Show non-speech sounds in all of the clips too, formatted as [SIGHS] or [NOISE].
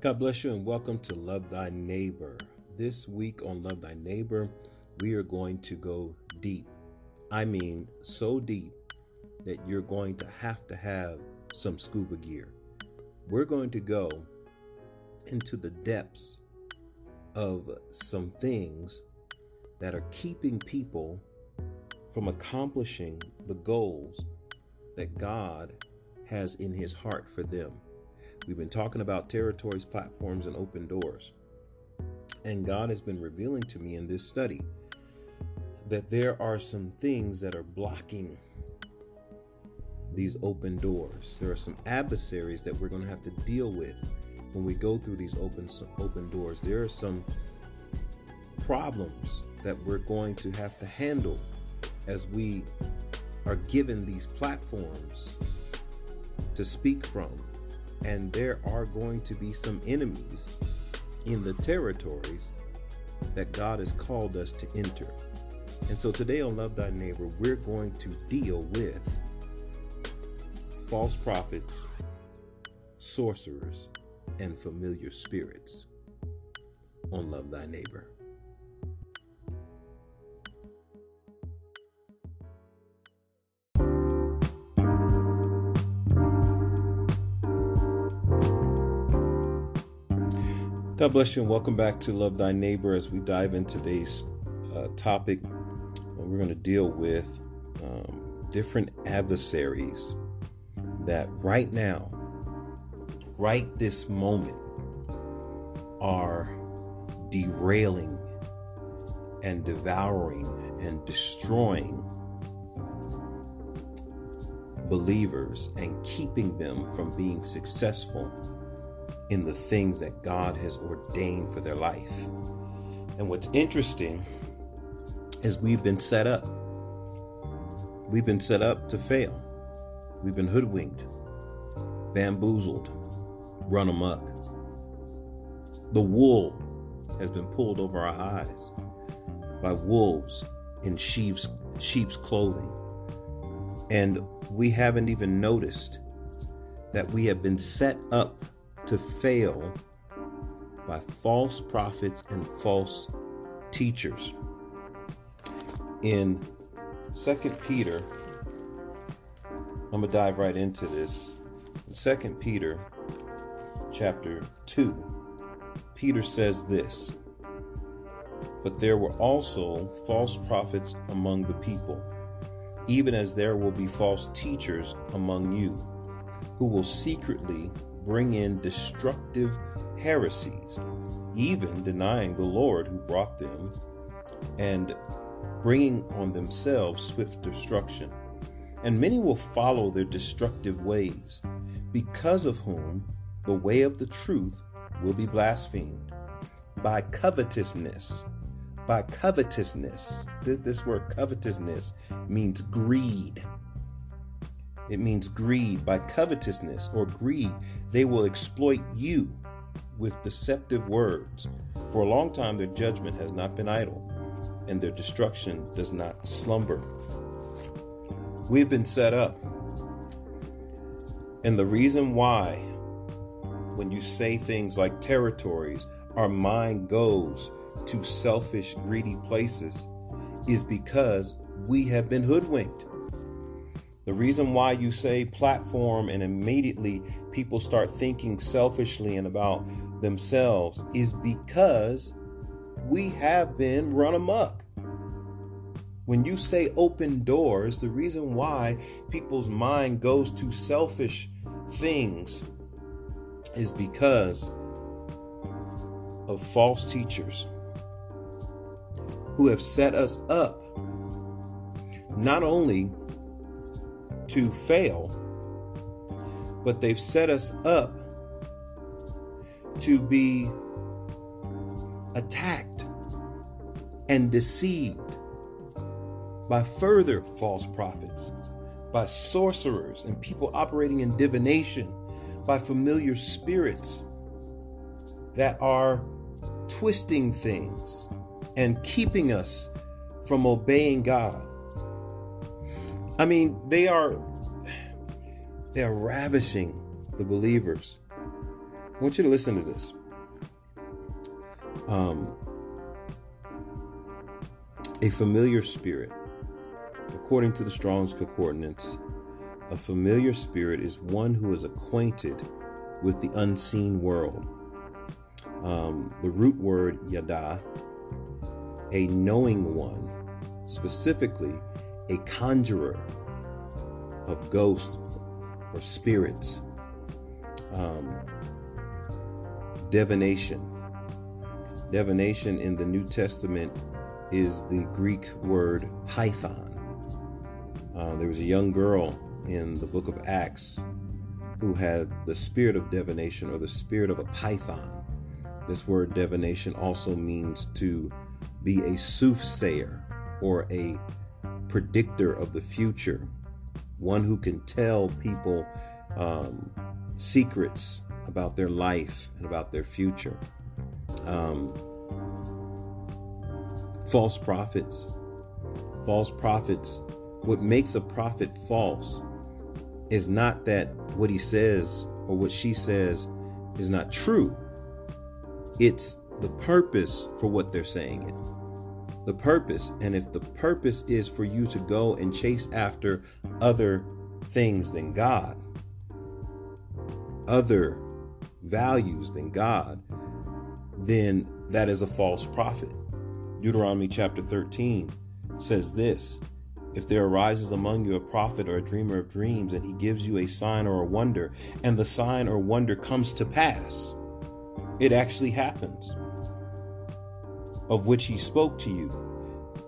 God bless you and welcome to Love Thy Neighbor. This week on Love Thy Neighbor, we are going to go deep. I mean, so deep that you're going to have to have some scuba gear. We're going to go into the depths of some things that are keeping people from accomplishing the goals that God has in his heart for them. We've been talking about territories, platforms, and open doors. And God has been revealing to me in this study that there are some things that are blocking these open doors. There are some adversaries that we're going to have to deal with when we go through these open open doors. There are some problems that we're going to have to handle as we are given these platforms to speak from. And there are going to be some enemies in the territories that God has called us to enter. And so today on Love Thy Neighbor, we're going to deal with false prophets, sorcerers, and familiar spirits on Love Thy Neighbor. God bless you and welcome back to Love Thy Neighbor as we dive into today's uh, topic. We're going to deal with um, different adversaries that right now, right this moment, are derailing and devouring and destroying believers and keeping them from being successful in the things that God has ordained for their life. And what's interesting is we've been set up. We've been set up to fail. We've been hoodwinked, bamboozled, run amok. The wool has been pulled over our eyes by wolves in sheep's, sheep's clothing. And we haven't even noticed that we have been set up to fail by false prophets and false teachers. In 2 Peter, I'm going to dive right into this. In 2 Peter chapter 2, Peter says this But there were also false prophets among the people, even as there will be false teachers among you, who will secretly bring in destructive heresies, even denying the Lord who brought them and bringing on themselves swift destruction. And many will follow their destructive ways, because of whom the way of the truth will be blasphemed. By covetousness, by covetousness, this word covetousness means greed it means greed. By covetousness or greed, they will exploit you with deceptive words. For a long time, their judgment has not been idle, and their destruction does not slumber. We've been set up. And the reason why, when you say things like territories, our mind goes to selfish, greedy places is because we have been hoodwinked. The reason why you say platform and immediately people start thinking selfishly and about themselves is because we have been run amok. When you say open doors, the reason why people's mind goes to selfish things is because of false teachers who have set us up not only to fail, but they've set us up to be attacked and deceived by further false prophets, by sorcerers and people operating in divination, by familiar spirits that are twisting things and keeping us from obeying God. I mean, they are they are ravishing the believers I want you to listen to this. Um, a familiar spirit, according to the Strong's Concordance, a familiar spirit is one who is acquainted with the unseen world. Um, the root word yada, a knowing one, specifically a conjurer of ghosts or spirits. Um, divination. Divination in the New Testament is the Greek word python. Uh, there was a young girl in the book of Acts who had the spirit of divination or the spirit of a python. This word divination also means to be a soothsayer or a predictor of the future, one who can tell people um, secrets about their life and about their future. Um, false prophets. False prophets. What makes a prophet false is not that what he says or what she says is not true. It's the purpose for what they're saying it. The purpose. And if the purpose is for you to go and chase after other things than God, other values than God, then that is a false prophet. Deuteronomy chapter 13 says this If there arises among you a prophet or a dreamer of dreams, and he gives you a sign or a wonder, and the sign or wonder comes to pass, it actually happens, of which he spoke to you,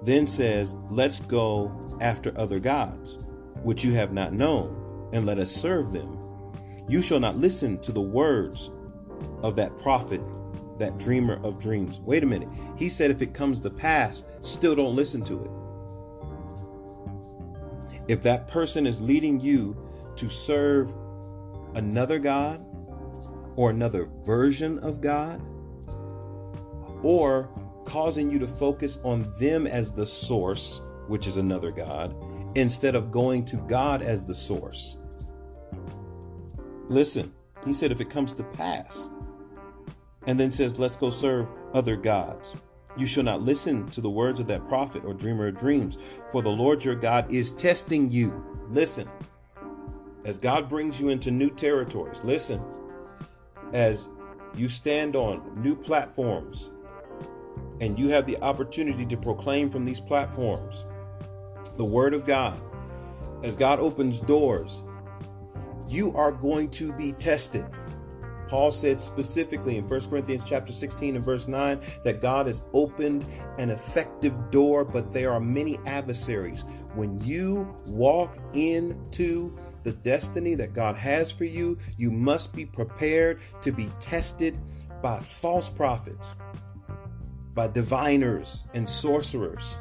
then says, Let's go after other gods, which you have not known, and let us serve them. You shall not listen to the words of that prophet, that dreamer of dreams. Wait a minute. He said, if it comes to pass, still don't listen to it. If that person is leading you to serve another God or another version of God, or causing you to focus on them as the source, which is another God, instead of going to God as the source. Listen, he said, if it comes to pass, and then says, let's go serve other gods. You shall not listen to the words of that prophet or dreamer of dreams, for the Lord your God is testing you. Listen, as God brings you into new territories, listen, as you stand on new platforms and you have the opportunity to proclaim from these platforms the word of God, as God opens doors, you are going to be tested. Paul said specifically in 1 Corinthians chapter 16 and verse 9 that God has opened an effective door, but there are many adversaries. When you walk into the destiny that God has for you, you must be prepared to be tested by false prophets, by diviners and sorcerers,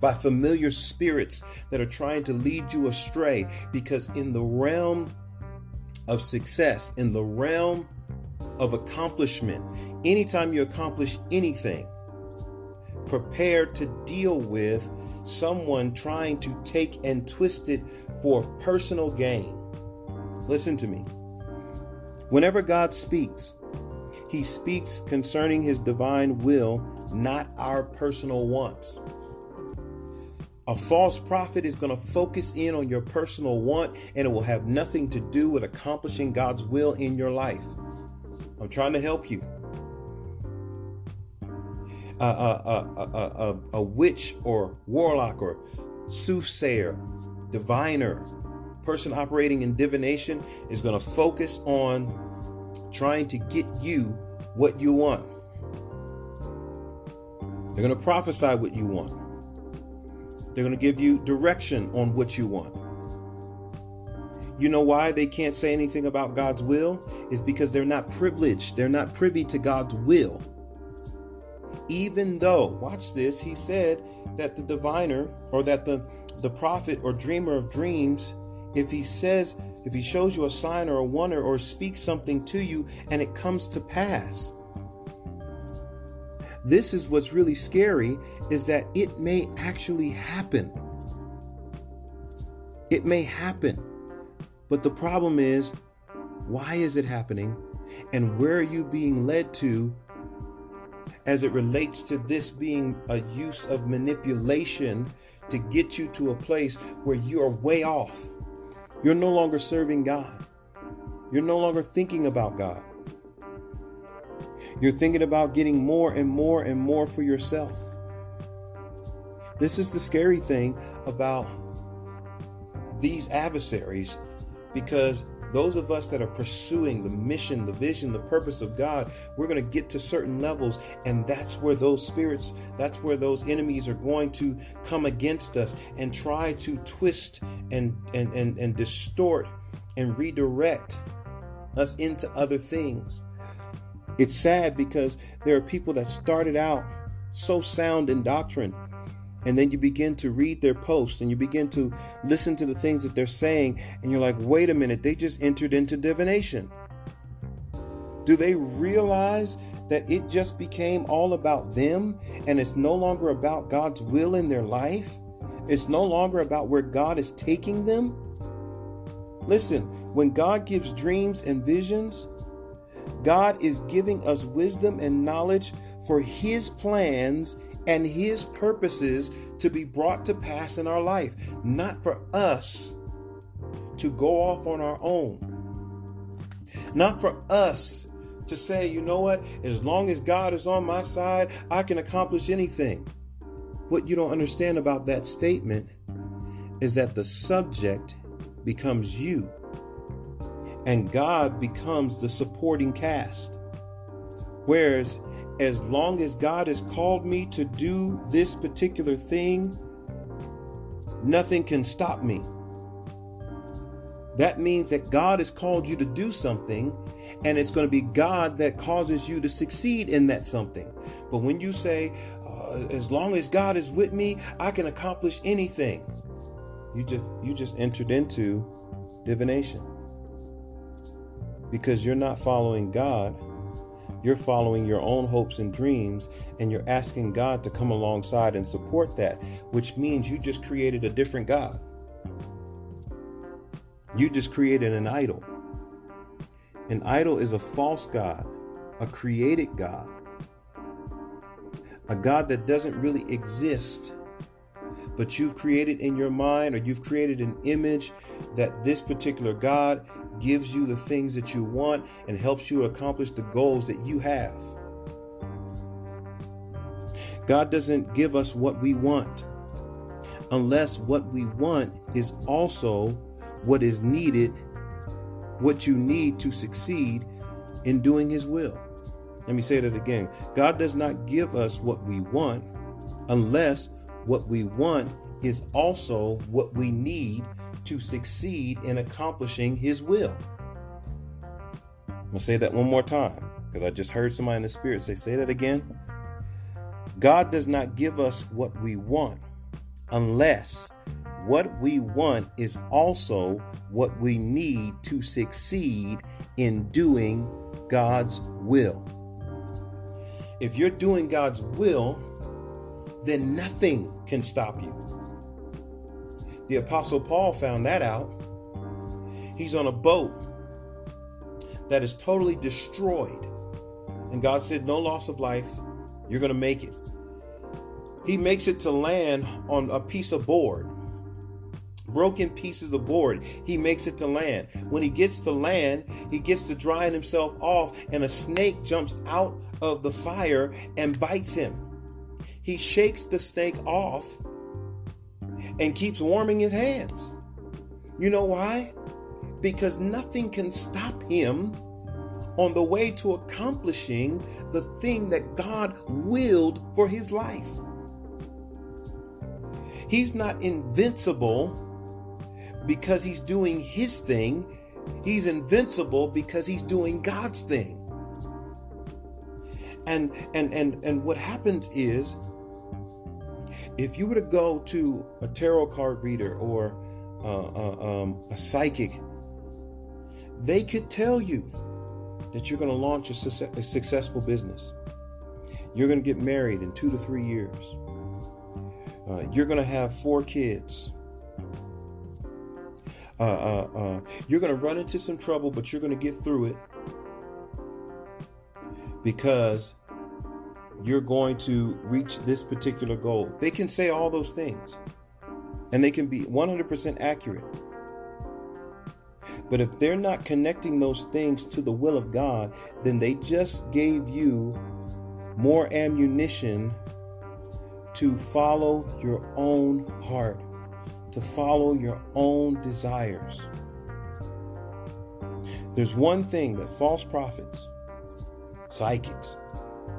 by familiar spirits that are trying to lead you astray. Because in the realm of success, in the realm of accomplishment, anytime you accomplish anything, prepare to deal with someone trying to take and twist it for personal gain. Listen to me. Whenever God speaks, he speaks concerning his divine will, not our personal wants. A false prophet is going to focus in on your personal want and it will have nothing to do with accomplishing God's will in your life. I'm trying to help you. A, a, a, a, witch or warlock or soothsayer, diviner, person operating in divination is going to focus on trying to get you what you want. They're going to prophesy what you want. They're going to give you direction on what you want. You know why they can't say anything about God's will? Is because they're not privileged. They're not privy to God's will. Even though, watch this, he said that the diviner or that the, the prophet or dreamer of dreams, if he says, if he shows you a sign or a wonder or speaks something to you and it comes to pass, this is what's really scary is that it may actually happen. It may happen. But the problem is Why is it happening? And where are you being led to as it relates to this being a use of manipulation to get you to a place where you are way off? You're no longer serving God. You're no longer thinking about God. You're thinking about getting more and more and more for yourself. This is the scary thing about these adversaries because those of us that are pursuing the mission, the vision, the purpose of God, we're going to get to certain levels, and that's where those spirits, that's where those enemies are going to come against us and try to twist and and and, and distort and redirect us into other things. It's sad because there are people that started out so sound in doctrine and then you begin to read their posts and you begin to listen to the things that they're saying and you're like wait a minute they just entered into divination. Do they realize that it just became all about them and it's no longer about God's will in their life? It's no longer about where God is taking them? Listen when God gives dreams and visions God is giving us wisdom and knowledge for his plans and His purposes to be brought to pass in our life, not for us to go off on our own, not for us to say, you know what, as long as God is on my side, I can accomplish anything. What you don't understand about that statement is that the subject becomes you, and God becomes the supporting cast. Whereas as long as God has called me to do this particular thing, nothing can stop me. That means that God has called you to do something, and it's going to be God that causes you to succeed in that something. But when you say, uh, "As long as God is with me, I can accomplish anything," you just you just entered into divination because you're not following God you're following your own hopes and dreams, and you're asking God to come alongside and support that, which means you just created a different God. You just created an idol. An idol is a false God, a created God, a God that doesn't really exist but you've created in your mind or you've created an image that this particular God gives you the things that you want and helps you accomplish the goals that you have. God doesn't give us what we want unless what we want is also what is needed, what you need to succeed in doing His will. Let me say that again. God does not give us what we want unless what we want is also what we need to succeed in accomplishing His will. I'm going to say that one more time because I just heard somebody in the spirit say, Say that again. God does not give us what we want unless what we want is also what we need to succeed in doing God's will. If you're doing God's will, then nothing can stop you. The Apostle Paul found that out. He's on a boat that is totally destroyed. And God said, No loss of life. You're going to make it. He makes it to land on a piece of board, broken pieces of board. He makes it to land. When he gets to land, he gets to drying himself off, and a snake jumps out of the fire and bites him. He shakes the snake off and keeps warming his hands. You know why? Because nothing can stop him on the way to accomplishing the thing that God willed for his life. He's not invincible because he's doing his thing. He's invincible because he's doing God's thing. And and and and what happens is if you were to go to a tarot card reader or uh, uh, um, a psychic, they could tell you that you're going to launch a, su- a successful business. You're going to get married in two to three years. Uh, you're going to have four kids. uh, uh, uh, you're going to run into some trouble, but you're going to get through it because you're going to reach this particular goal. They can say all those things and they can be 100% accurate. But if they're not connecting those things to the will of God, then they just gave you more ammunition to follow your own heart, to follow your own desires. There's one thing that false prophets, psychics,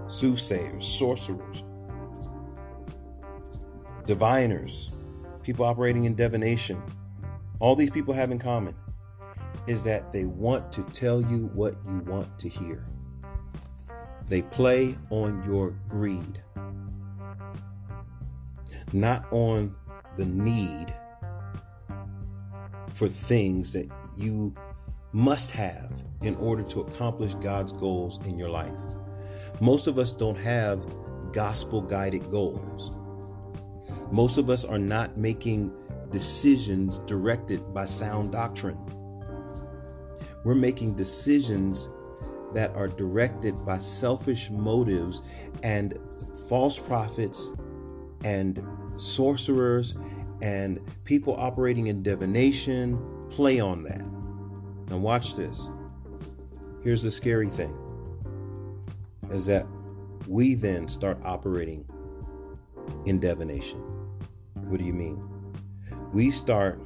soothsayers, sorcerers, diviners, people operating in divination, all these people have in common is that they want to tell you what you want to hear. They play on your greed, not on the need for things that you must have in order to accomplish God's goals in your life. Most of us don't have gospel guided goals. Most of us are not making decisions directed by sound doctrine. We're making decisions that are directed by selfish motives and false prophets and sorcerers and people operating in divination play on that. Now, watch this. Here's the scary thing is that we then start operating in divination. What do you mean? We start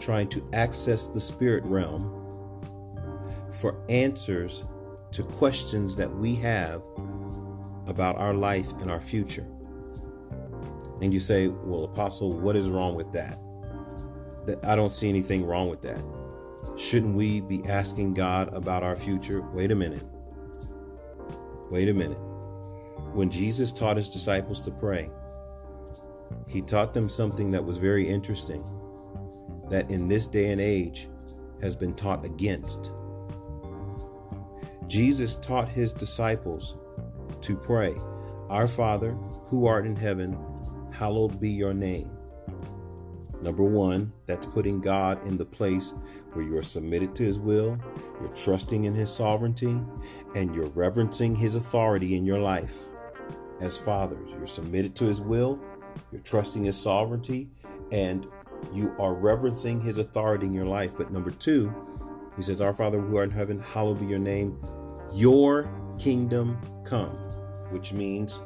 trying to access the spirit realm for answers to questions that we have about our life and our future. And you say, Well, Apostle, what is wrong with that? That I don't see anything wrong with that. Shouldn't we be asking God about our future? Wait a minute. Wait a minute. When Jesus taught his disciples to pray, he taught them something that was very interesting that in this day and age has been taught against. Jesus taught his disciples to pray, Our Father, who art in heaven, hallowed be your name. Number one, that's putting God in the place where you are submitted to his will, you're trusting in his sovereignty, and you're reverencing his authority in your life. As fathers, you're submitted to his will, you're trusting his sovereignty, and you are reverencing his authority in your life. But number two, he says, Our Father who art in heaven, hallowed be your name. Your kingdom come, which means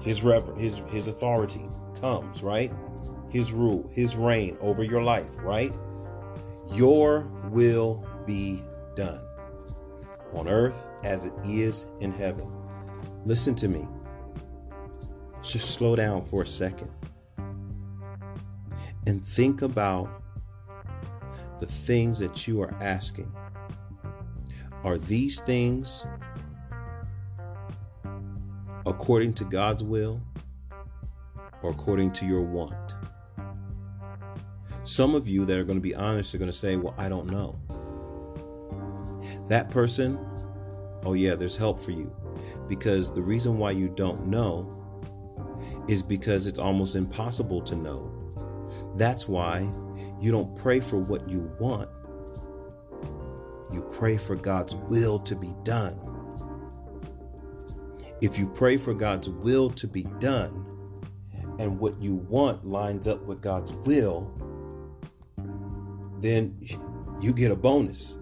his rever- his his authority comes, right? His rule, his reign over your life, right? Your will be done on earth as it is in heaven. Listen to me. Just slow down for a second and think about the things that you are asking. Are these things according to God's will or according to your want? Some of you that are going to be honest are going to say, Well, I don't know. That person, oh, yeah, there's help for you. Because the reason why you don't know is because it's almost impossible to know. That's why you don't pray for what you want, you pray for God's will to be done. If you pray for God's will to be done and what you want lines up with God's will, then you get a bonus.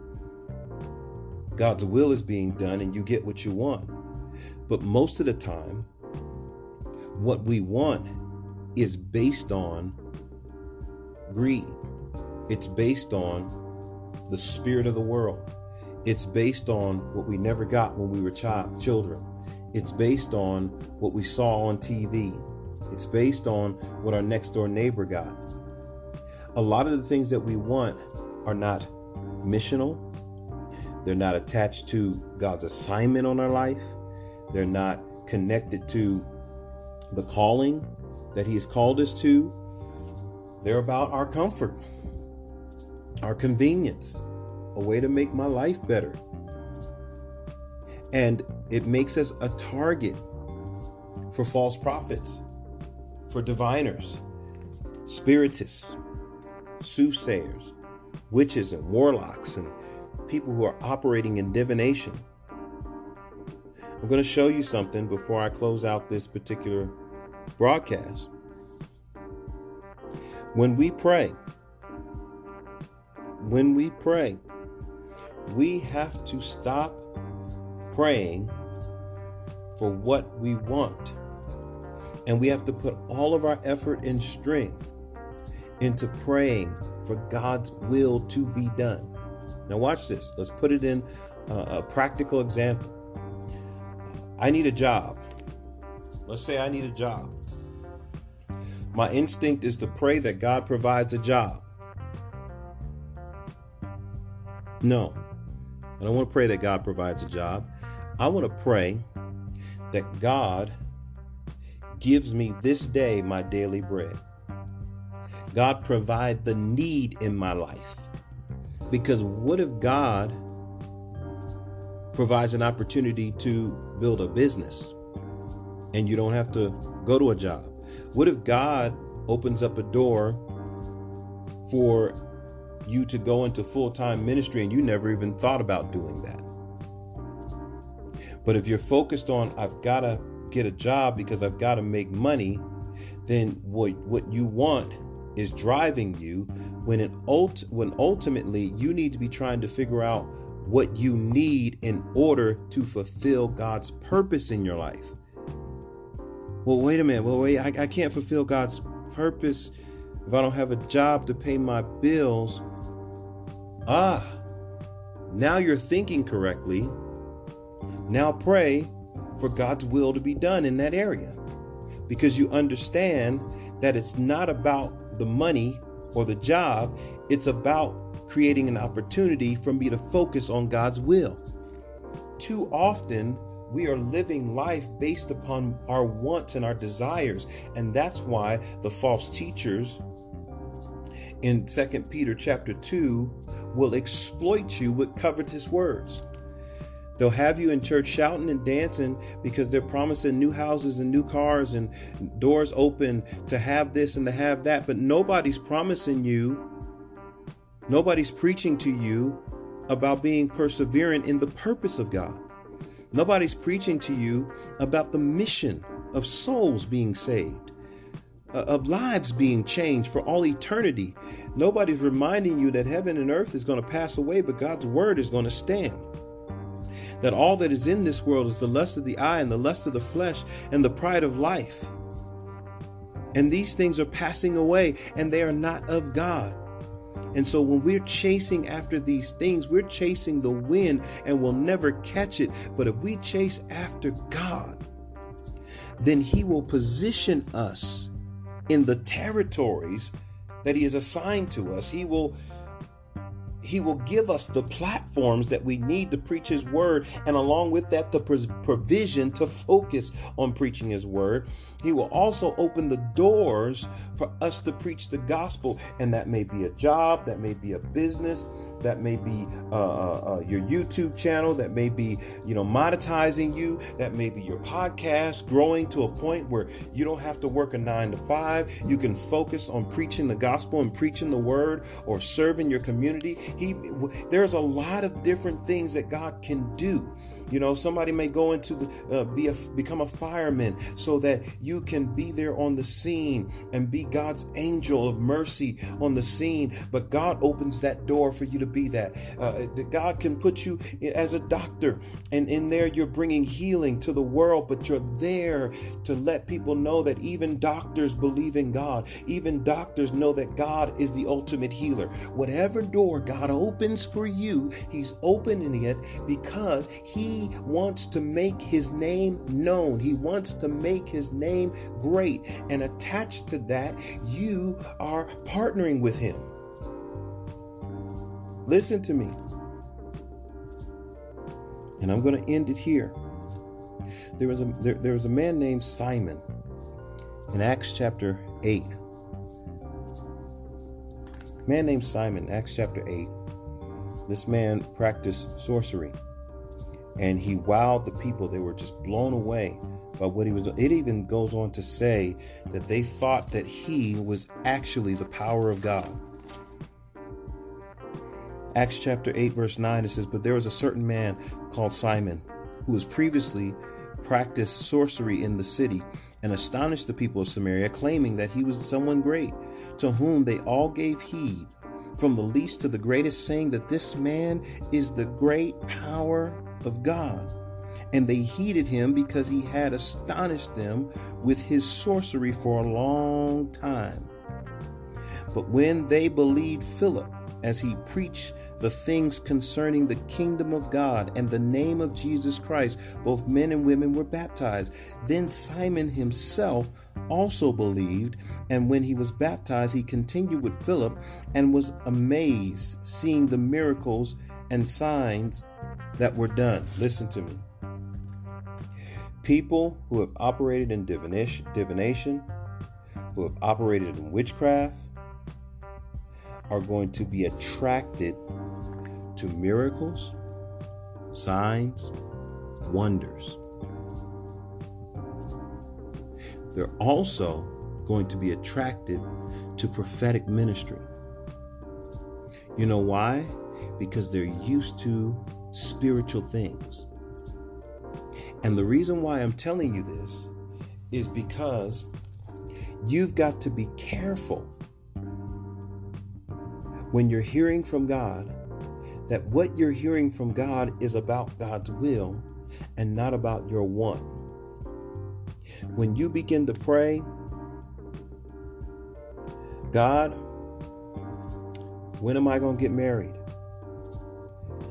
God's will is being done and you get what you want. But most of the time, what we want is based on greed. It's based on the spirit of the world. It's based on what we never got when we were child, children. It's based on what we saw on TV. It's based on what our next door neighbor got. A lot of the things that we want are not missional. They're not attached to God's assignment on our life. They're not connected to the calling that He has called us to. They're about our comfort, our convenience, a way to make my life better. And it makes us a target for false prophets, for diviners, spiritists, soothsayers, witches, and warlocks, and people who are operating in divination. I'm going to show you something before I close out this particular broadcast. When we pray, when we pray, we have to stop praying for what we want. And we have to put all of our effort and strength into praying for God's will to be done. Now, watch this. Let's put it in a practical example. I need a job. Let's say I need a job. My instinct is to pray that God provides a job. No, I don't want to pray that God provides a job. I want to pray that God gives me this day my daily bread. God provide the need in my life. Because what if God provides an opportunity to build a business and you don't have to go to a job? What if God opens up a door for you to go into full time ministry and you never even thought about doing that? But if you're focused on, I've got to get a job because I've got to make money, then what, what you want is driving you when ult- when ultimately you need to be trying to figure out what you need in order to fulfill God's purpose in your life. Well, wait a minute. Well, wait, I, I can't fulfill God's purpose if I don't have a job to pay my bills. Ah, now you're thinking correctly. Now pray for God's will to be done in that area because you understand that it's not about the money or the job, it's about creating an opportunity for me to focus on God's will. Too often, we are living life based upon our wants and our desires, and that's why the false teachers in 2 Peter chapter 2 will exploit you with covetous words. They'll have you in church shouting and dancing because they're promising new houses and new cars and doors open to have this and to have that. But nobody's promising you, nobody's preaching to you about being perseverant in the purpose of God. Nobody's preaching to you about the mission of souls being saved, uh, of lives being changed for all eternity. Nobody's reminding you that heaven and earth is going to pass away, but God's word is going to stand that all that is in this world is the lust of the eye and the lust of the flesh and the pride of life. And these things are passing away and they are not of God. And so when we're chasing after these things, we're chasing the wind and we'll never catch it. But if we chase after God, then He will position us in the territories that He has assigned to us. He will he will give us the platforms that we need to preach His word, and along with that, the provision to focus on preaching His word. He will also open the doors for us to preach the gospel, and that may be a job, that may be a business, that may be uh, uh, uh, your YouTube channel, that may be you know monetizing you, that may be your podcast growing to a point where you don't have to work a nine to five. You can focus on preaching the gospel and preaching the word, or serving your community. He there's a lot of different things that God can do. You know, somebody may go into the uh, be a become a fireman so that you can be there on the scene and be God's angel of mercy on the scene. But God opens that door for you to be that. Uh, God can put you as a doctor, and in there you're bringing healing to the world. But you're there to let people know that even doctors believe in God. Even doctors know that God is the ultimate healer. Whatever door God opens for you, He's opening it because He wants to make his name known. He wants to make his name great. And attached to that, you are partnering with him. Listen to me. And I'm going to end it here. There was a there, there was a man named Simon in Acts chapter 8. A man named Simon, Acts chapter 8. This man practiced sorcery and he wowed the people. They were just blown away by what he was doing. It even goes on to say that they thought that he was actually the power of God. Acts chapter 8, verse 9, it says, But there was a certain man called Simon, who was previously practiced sorcery in the city and astonished the people of Samaria, claiming that he was someone great, to whom they all gave heed, from the least to the greatest, saying that this man is the great power of God. And they heeded him because he had astonished them with his sorcery for a long time. But when they believed Philip, as he preached the things concerning the kingdom of God and the name of Jesus Christ, both men and women were baptized. Then Simon himself also believed, and when he was baptized, he continued with Philip and was amazed seeing the miracles and signs that were done. Listen to me. People who have operated in divination, who have operated in witchcraft, are going to be attracted to miracles, signs, wonders. They're also going to be attracted to prophetic ministry. You know why? Because they're used to spiritual things. And the reason why I'm telling you this is because you've got to be careful when you're hearing from God, that what you're hearing from God is about God's will and not about your want. When you begin to pray, God, when am I going to get married?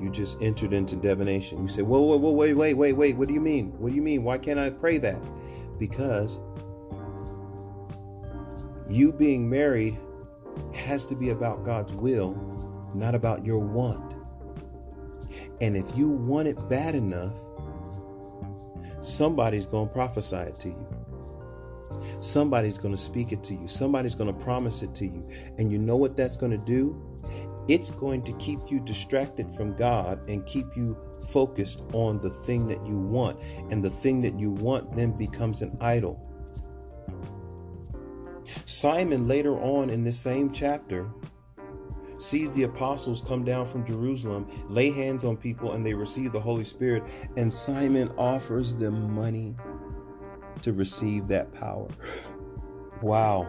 You just entered into divination. You say, whoa, whoa, whoa, wait, wait, wait, wait. What do you mean? What do you mean? Why can't I pray that? Because you being married has to be about God's will, not about your want. And if you want it bad enough, somebody's going to prophesy it to you. Somebody's going to speak it to you. Somebody's going to promise it to you. And you know what that's going to do? It's going to keep you distracted from God and keep you focused on the thing that you want. And the thing that you want then becomes an idol. Simon, later on in this same chapter, sees the apostles come down from Jerusalem, lay hands on people, and they receive the Holy Spirit. And Simon offers them money to receive that power. Wow.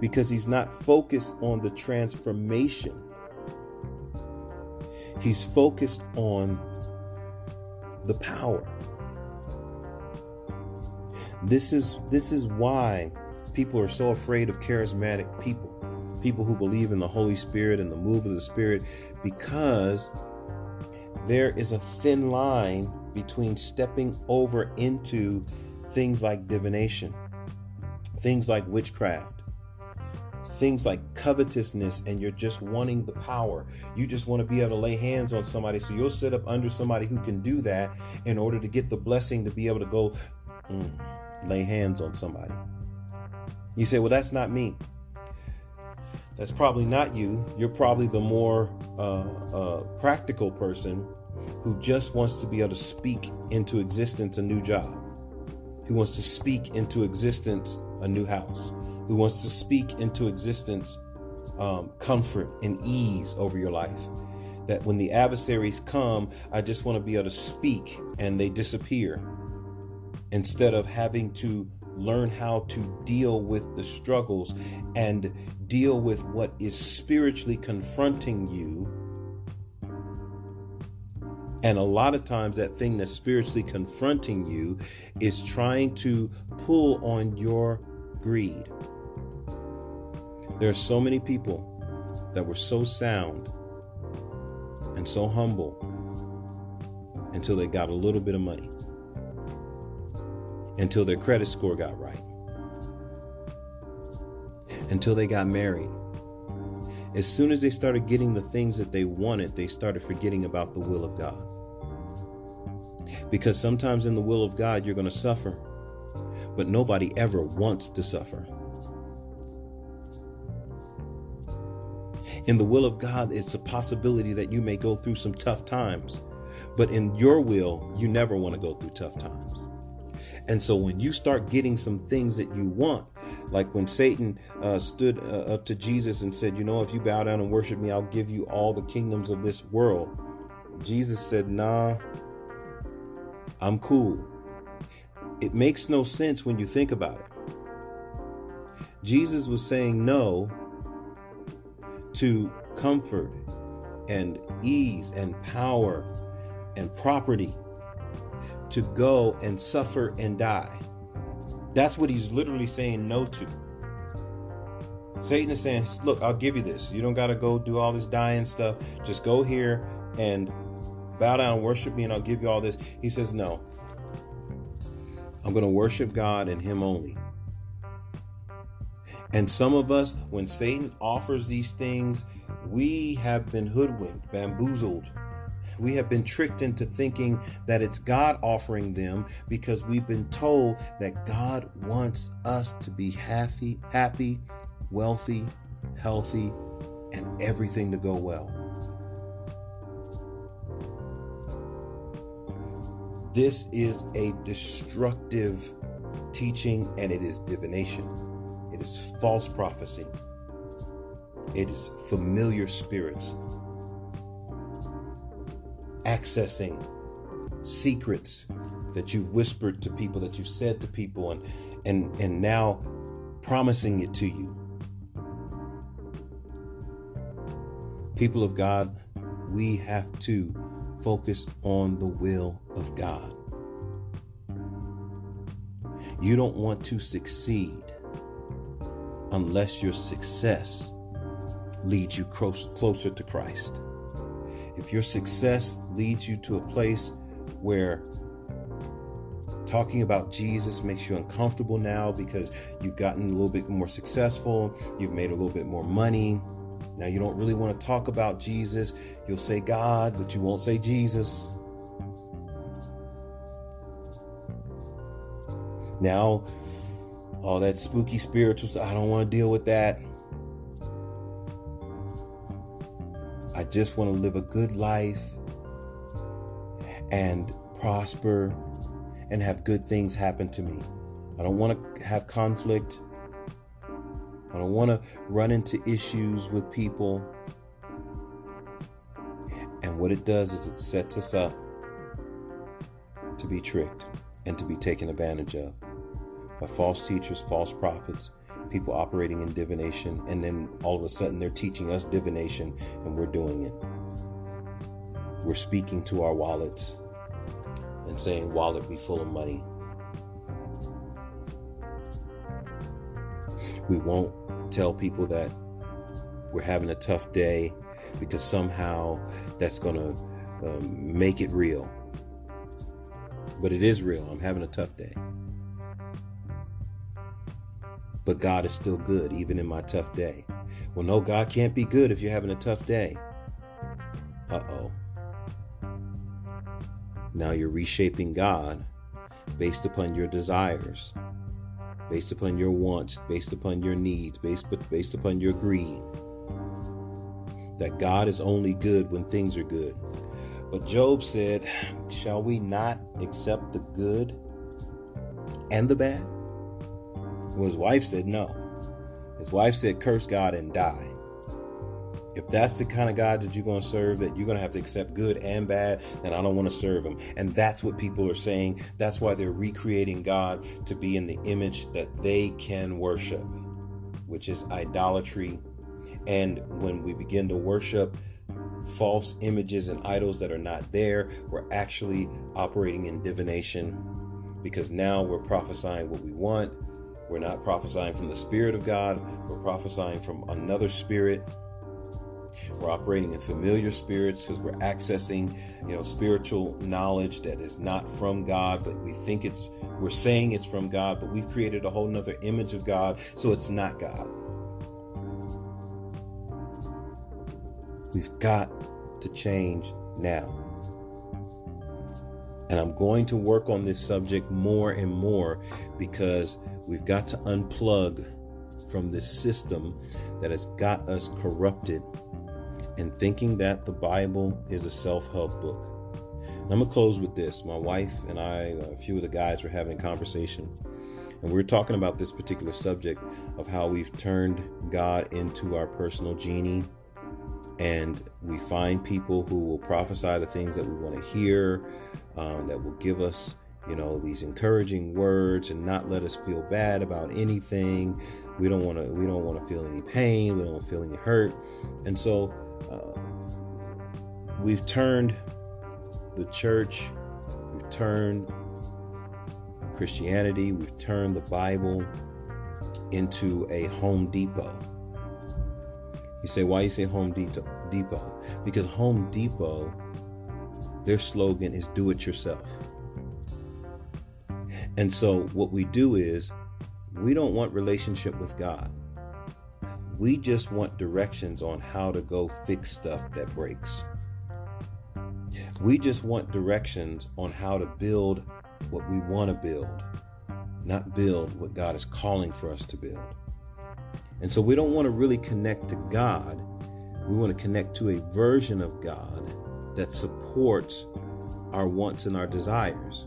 Because he's not focused on the transformation, he's focused on the power. This is this is why people are so afraid of charismatic people, people who believe in the Holy Spirit and the move of the Spirit, because there is a thin line between stepping over into things like divination, things like witchcraft, things like covetousness, and you're just wanting the power. You just want to be able to lay hands on somebody. So you'll sit up under somebody who can do that in order to get the blessing to be able to go mm, lay hands on somebody. You say, well, that's not me. That's probably not you. You're probably the more uh, uh, practical person who just wants to be able to speak into existence a new job, who wants to speak into existence a new house, who wants to speak into existence um, comfort and ease over your life. That when the adversaries come, I just want to be able to speak and they disappear instead of having to learn how to deal with the struggles and deal with what is spiritually confronting you. And a lot of times, that thing that's spiritually confronting you is trying to pull on your greed. There are so many people that were so sound and so humble until they got a little bit of money until their credit score got right, until they got married. As soon as they started getting the things that they wanted, they started forgetting about the will of God. Because sometimes in the will of God, you're going to suffer, but nobody ever wants to suffer. In the will of God, it's a possibility that you may go through some tough times, but in your will, you never want to go through tough times. And so when you start getting some things that you want, Like when Satan uh, stood uh, up to Jesus and said, You know, if you bow down and worship me, I'll give you all the kingdoms of this world. Jesus said, Nah, I'm cool. It makes no sense when you think about it. Jesus was saying no to comfort and ease and power and property to go and suffer and die. That's what he's literally saying no to. Satan is saying, Look, I'll give you this. You don't got to go do all this dying stuff. Just go here and bow down, and worship me, and I'll give you all this. He says, No. I'm going to worship God and Him only. And some of us, when Satan offers these things, we have been hoodwinked, bamboozled. We have been tricked into thinking that it's God offering them because we've been told that God wants us to be happy, happy, wealthy, healthy, and everything to go well. This is a destructive teaching and it is divination. It is false prophecy. It is familiar spirits accessing secrets that you've whispered to people, that you've said to people, and and and now promising it to you. People of God, we have to focus on the will of God. You don't want to succeed unless your success leads you close, closer to Christ. If your success leads you to a place where talking about Jesus makes you uncomfortable now because you've gotten a little bit more successful, you've made a little bit more money, now, you don't really want to talk about Jesus. You'll say God, but you won't say Jesus. Now, all that spooky spiritual stuff, I don't want to deal with that. I just want to live a good life and prosper and have good things happen to me. I don't want to have conflict. I don't want to run into issues with people. And what it does is it sets us up to be tricked and to be taken advantage of by false teachers, false prophets, people operating in divination, and then all of a sudden they're teaching us divination and we're doing it. We're speaking to our wallets and saying, Wallet be full of money. We won't tell people that we're having a tough day because somehow that's going to um, make it real. But it is real. I'm having a tough day. But God is still good, even in my tough day. Well, no, God can't be good if you're having a tough day. Uh oh. Now you're reshaping God based upon your desires based upon your wants, based upon your needs, based, based upon your greed. That God is only good when things are good. But Job said, Shall we not accept the good and the bad? Well, his wife said, No. His wife said, Curse God and die if that's the kind of God that you're going to serve, that you're going to have to accept good and bad, then I don't want to serve him. And that's what people are saying. That's why they're recreating God to be in the image that they can worship, which is idolatry. And when we begin to worship false images and idols that are not there, we're actually operating in divination because now we're prophesying what we want. We're not prophesying from the Spirit of God, we're prophesying from another spirit we're operating in familiar spirits because we're accessing, you know, spiritual knowledge that is not from God, but we think it's, we're saying it's from God, but we've created a whole nother image of God, so it's not God. We've got to change now. And I'm going to work on this subject more and more because we've got to unplug from this system that has got us corrupted and thinking that the Bible is a self help book. And I'm going to close with this. My wife and I, a few of the guys were having a conversation, And we're talking about this particular subject of how we've turned God into our personal genie. And we find people who will prophesy the things that we want to hear, um, that will give us, you know, these encouraging words and not let us feel bad about anything. We don't want to. We don't want to feel any pain. We don't feel any hurt. And so, uh, we've turned the church. We've turned Christianity, we've turned the Bible into a Home Depot. You say, why you say Home Depot? Because Home Depot, their slogan is do it yourself. And so what we do is we don't want relationship with God. We just want directions on how to go fix stuff that breaks. We just want directions on how to build what we want to build, not build what God is calling for us to build. And so we don't want to really connect to God. We want to connect to a version of God that supports our wants and our desires.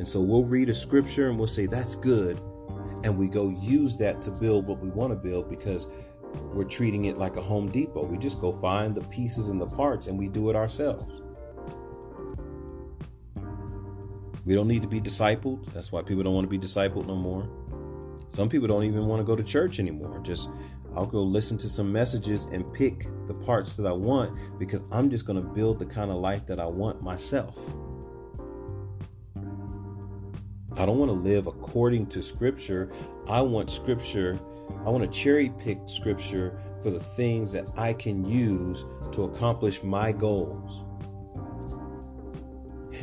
And so we'll read a scripture and we'll say, that's good. And we go use that to build what we want to build because we're treating it like a Home Depot. We just go find the pieces and the parts and we do it ourselves. We don't need to be discipled. That's why people don't want to be discipled no more. Some people don't even want to go to church anymore. Just I'll go listen to some messages and pick the parts that I want because I'm just going to build the kind of life that I want myself. I don't want to live according to scripture. I want scripture, I want to cherry pick scripture for the things that I can use to accomplish my goals.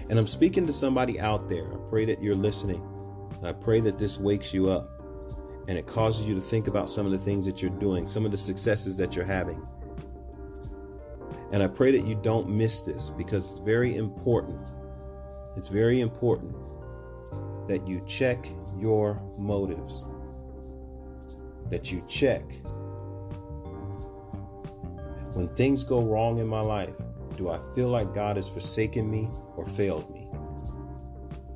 And I'm speaking to somebody out there. I pray that you're listening. I pray that this wakes you up and it causes you to think about some of the things that you're doing, some of the successes that you're having. And I pray that you don't miss this because it's very important. It's very important that you check your motives, that you check. When things go wrong in my life, do I feel like God has forsaken me or failed me?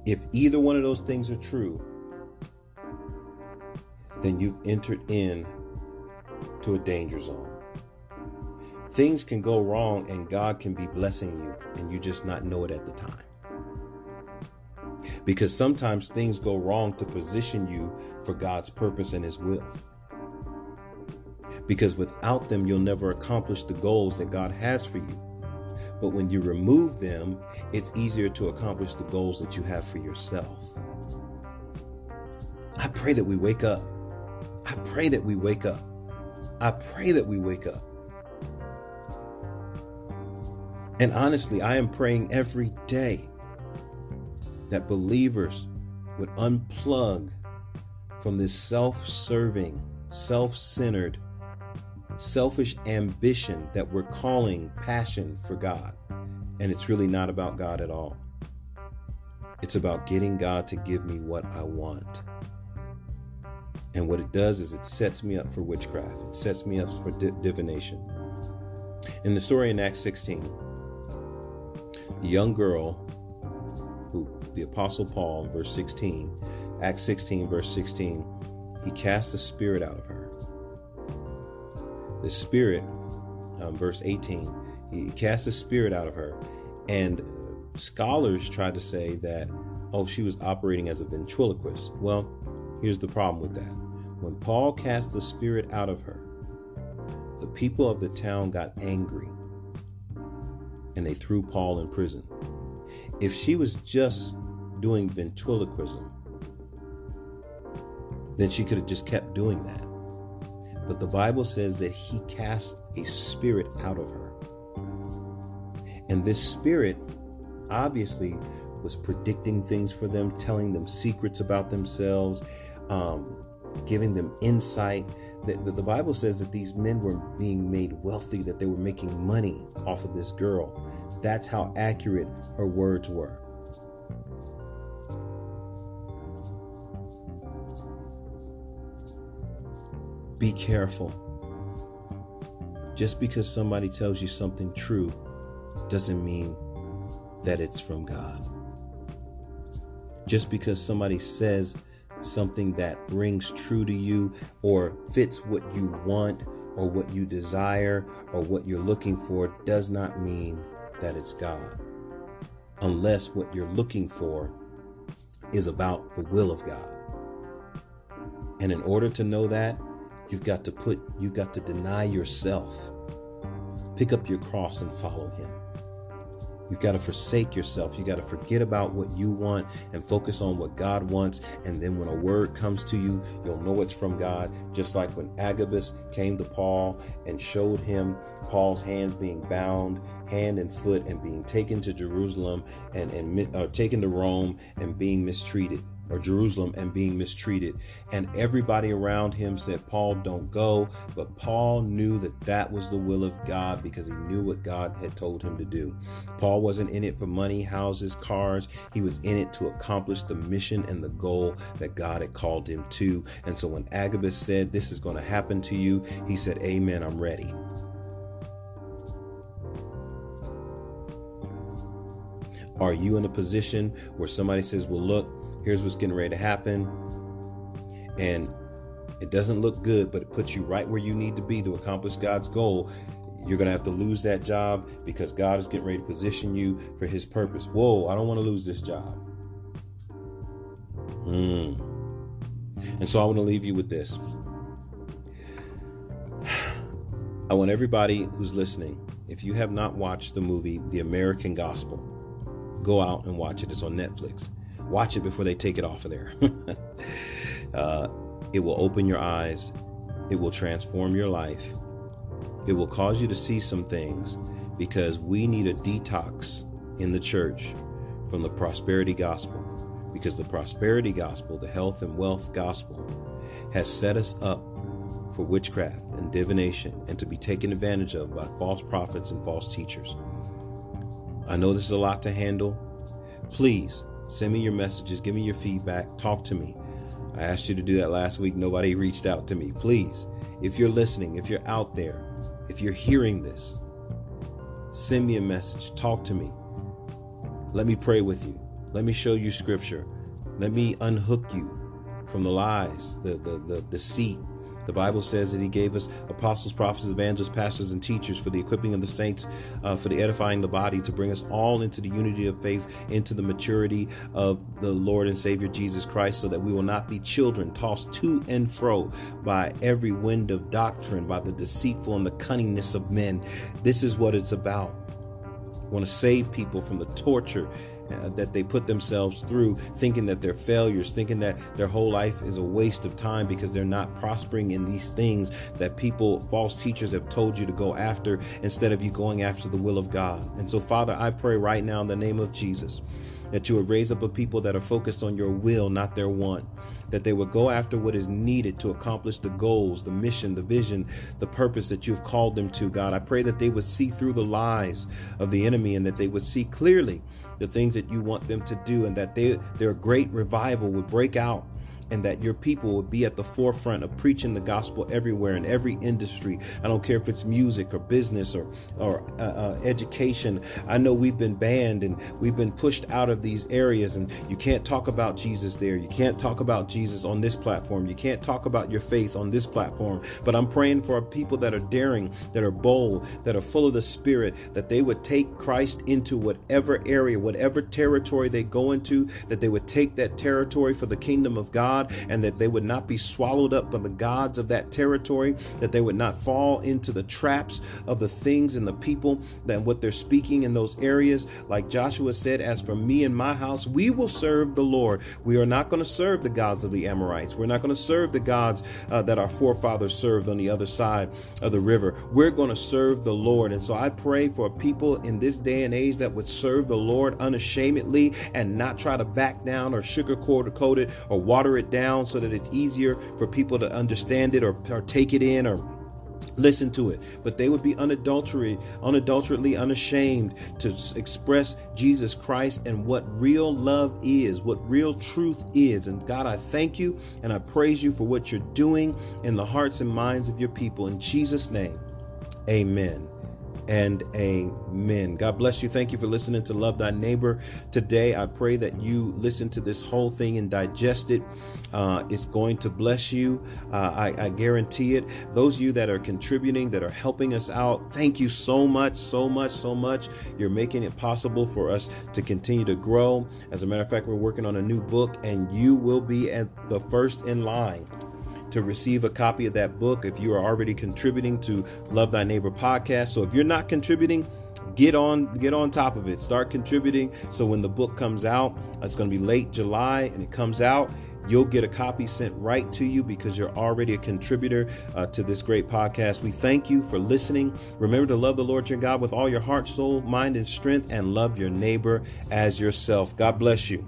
If either one of those things are true, then you've entered in to a danger zone. Things can go wrong and God can be blessing you and you just not know it at the time. Because sometimes things go wrong to position you for God's purpose and His will. Because without them, you'll never accomplish the goals that God has for you. But when you remove them, it's easier to accomplish the goals that you have for yourself. I pray that we wake up. I pray that we wake up. I pray that we wake up. And honestly, I am praying every day that believers would unplug from this self serving, self centered, selfish ambition that we're calling passion for God. And it's really not about God at all. It's about getting God to give me what I want. And what it does is it sets me up for witchcraft, it sets me up for di- divination. In the story in Acts 16, the young girl who the Apostle Paul, verse 16, Acts 16, verse 16, he cast the spirit out of her the spirit, um, verse 18, he cast the spirit out of her. And scholars tried to say that, oh, she was operating as a ventriloquist. Well, here's the problem with that. When Paul cast the spirit out of her, the people of the town got angry and they threw Paul in prison. If she was just doing ventriloquism, then she could have just kept doing that. But the Bible says that he cast a spirit out of her. And this spirit obviously was predicting things for them, telling them secrets about themselves, um, giving them insight. The, the, the Bible says that these men were being made wealthy, that they were making money off of this girl. That's how accurate her words were. Be careful. Just because somebody tells you something true doesn't mean that it's from God. Just because somebody says something that rings true to you or fits what you want or what you desire or what you're looking for does not mean that it's God. Unless what you're looking for is about the will of God. And in order to know that, you've got to put, you've got to deny yourself, pick up your cross and follow Him. You've got to forsake yourself. You got to forget about what you want and focus on what God wants. And then when a word comes to you, you'll know it's from God. Just like when Agabus came to Paul and showed him Paul's hands being bound, hand and foot, and being taken to Jerusalem and, and uh, taken to Rome and being mistreated or Jerusalem and being mistreated. And everybody around him said, Paul, don't go. But Paul knew that that was the will of God because he knew what God had told him to do. Paul wasn't in it for money, houses, cars. He was in it to accomplish the mission and the goal that God had called him to. And so when Agabus said, This is going to happen to you, he said, Amen, I'm ready. Are you in a position where somebody says, Well, look, here's what's getting ready to happen. And it doesn't look good, but it puts you right where you need to be to accomplish God's goal. You're going to have to lose that job because God is getting ready to position you for his purpose. Whoa, I don't want to lose this job. Mm. And so I want to leave you with this. [SIGHS] I want everybody who's listening, if you have not watched the movie The American Gospel, go out and watch it. It's on Netflix. Watch it before they take it off of there. [LAUGHS] uh, it will open your eyes, it will transform your life, it will cause you to see some things because we need a detox in the church from the prosperity gospel. Because the prosperity gospel, the health and wealth gospel, has set us up for witchcraft and divination and to be taken advantage of by false prophets and false teachers. I know this is a lot to handle. Please Send me your messages, give me your feedback, talk to me. I asked you to do that last week. Nobody reached out to me. Please, if you're listening, if you're out there, if you're hearing this, send me a message, talk to me. Let me pray with you. Let me show you scripture. Let me unhook you from the lies, the, the, the deceit, the Bible says that He gave us apostles, prophets, evangelists, pastors, and teachers for the equipping of the saints, uh, for the edifying the body, to bring us all into the unity of faith, into the maturity of the Lord and Savior Jesus Christ, so that we will not be children tossed to and fro by every wind of doctrine, by the deceitful and the cunningness of men. This is what it's about. Want to save people from the torture uh, that they put themselves through, thinking that they're failures, thinking that their whole life is a waste of time because they're not prospering in these things that people, false teachers, have told you to go after instead of you going after the will of God. And so, Father, I pray right now in the name of Jesus that you would raise up a people that are focused on your will, not their want. That they would go after what is needed to accomplish the goals, the mission, the vision, the purpose that you've called them to, God. I pray that they would see through the lies of the enemy and that they would see clearly the things that you want them to do and that they, their great revival would break out and that your people would be at the forefront of preaching the gospel everywhere in every industry. I don't care if it's music or business or or uh, uh, education. I know we've been banned and we've been pushed out of these areas, and you can't talk about Jesus there. You can't talk about Jesus on this platform. You can't talk about your faith on this platform. But I'm praying for people that are daring, that are bold, that are full of the Spirit, that they would take Christ into whatever area, whatever territory they go into, that they would take that territory for the kingdom of God God, and that they would not be swallowed up by the gods of that territory, that they would not fall into the traps of the things and the people that what they're speaking in those areas. Like Joshua said, As for me and my house, we will serve the Lord. We are not going to serve the gods of the Amorites. We're not going to serve the gods uh, that our forefathers served on the other side of the river. We're going to serve the Lord. And so I pray for people in this day and age that would serve the Lord unashamedly and not try to back down or sugarcoat it or water it down so that it's easier for people to understand it or, or take it in or listen to it. But they would be unadulterated unadulterately unashamed to express jesus christ and what real love is what real truth is. And god i thank you and i praise you for what you're doing in the hearts and minds of your people. In jesus name amen and amen. God bless you. Thank you for listening to Love Thy Neighbor today. I pray that you listen to this whole thing and digest it. Uh, it's going to bless you. Uh, I, I guarantee it. Those of you that are contributing, that are helping us out, thank you so much, so much, so much. You're making it possible for us to continue to grow. As a matter of fact, we're working on a new book, and you will be at the first in line to receive a copy of that book if you are already contributing to Love Thy Neighbor podcast. So if you're not contributing, get on get on top of it. Start contributing so when the book comes out, it's going to be late July and it comes out, you'll get a copy sent right to you because you're already a contributor uh, to this great podcast. We thank you for listening. Remember to love the Lord your God with all your heart, soul, mind, and strength, and love your neighbor as yourself. God bless you.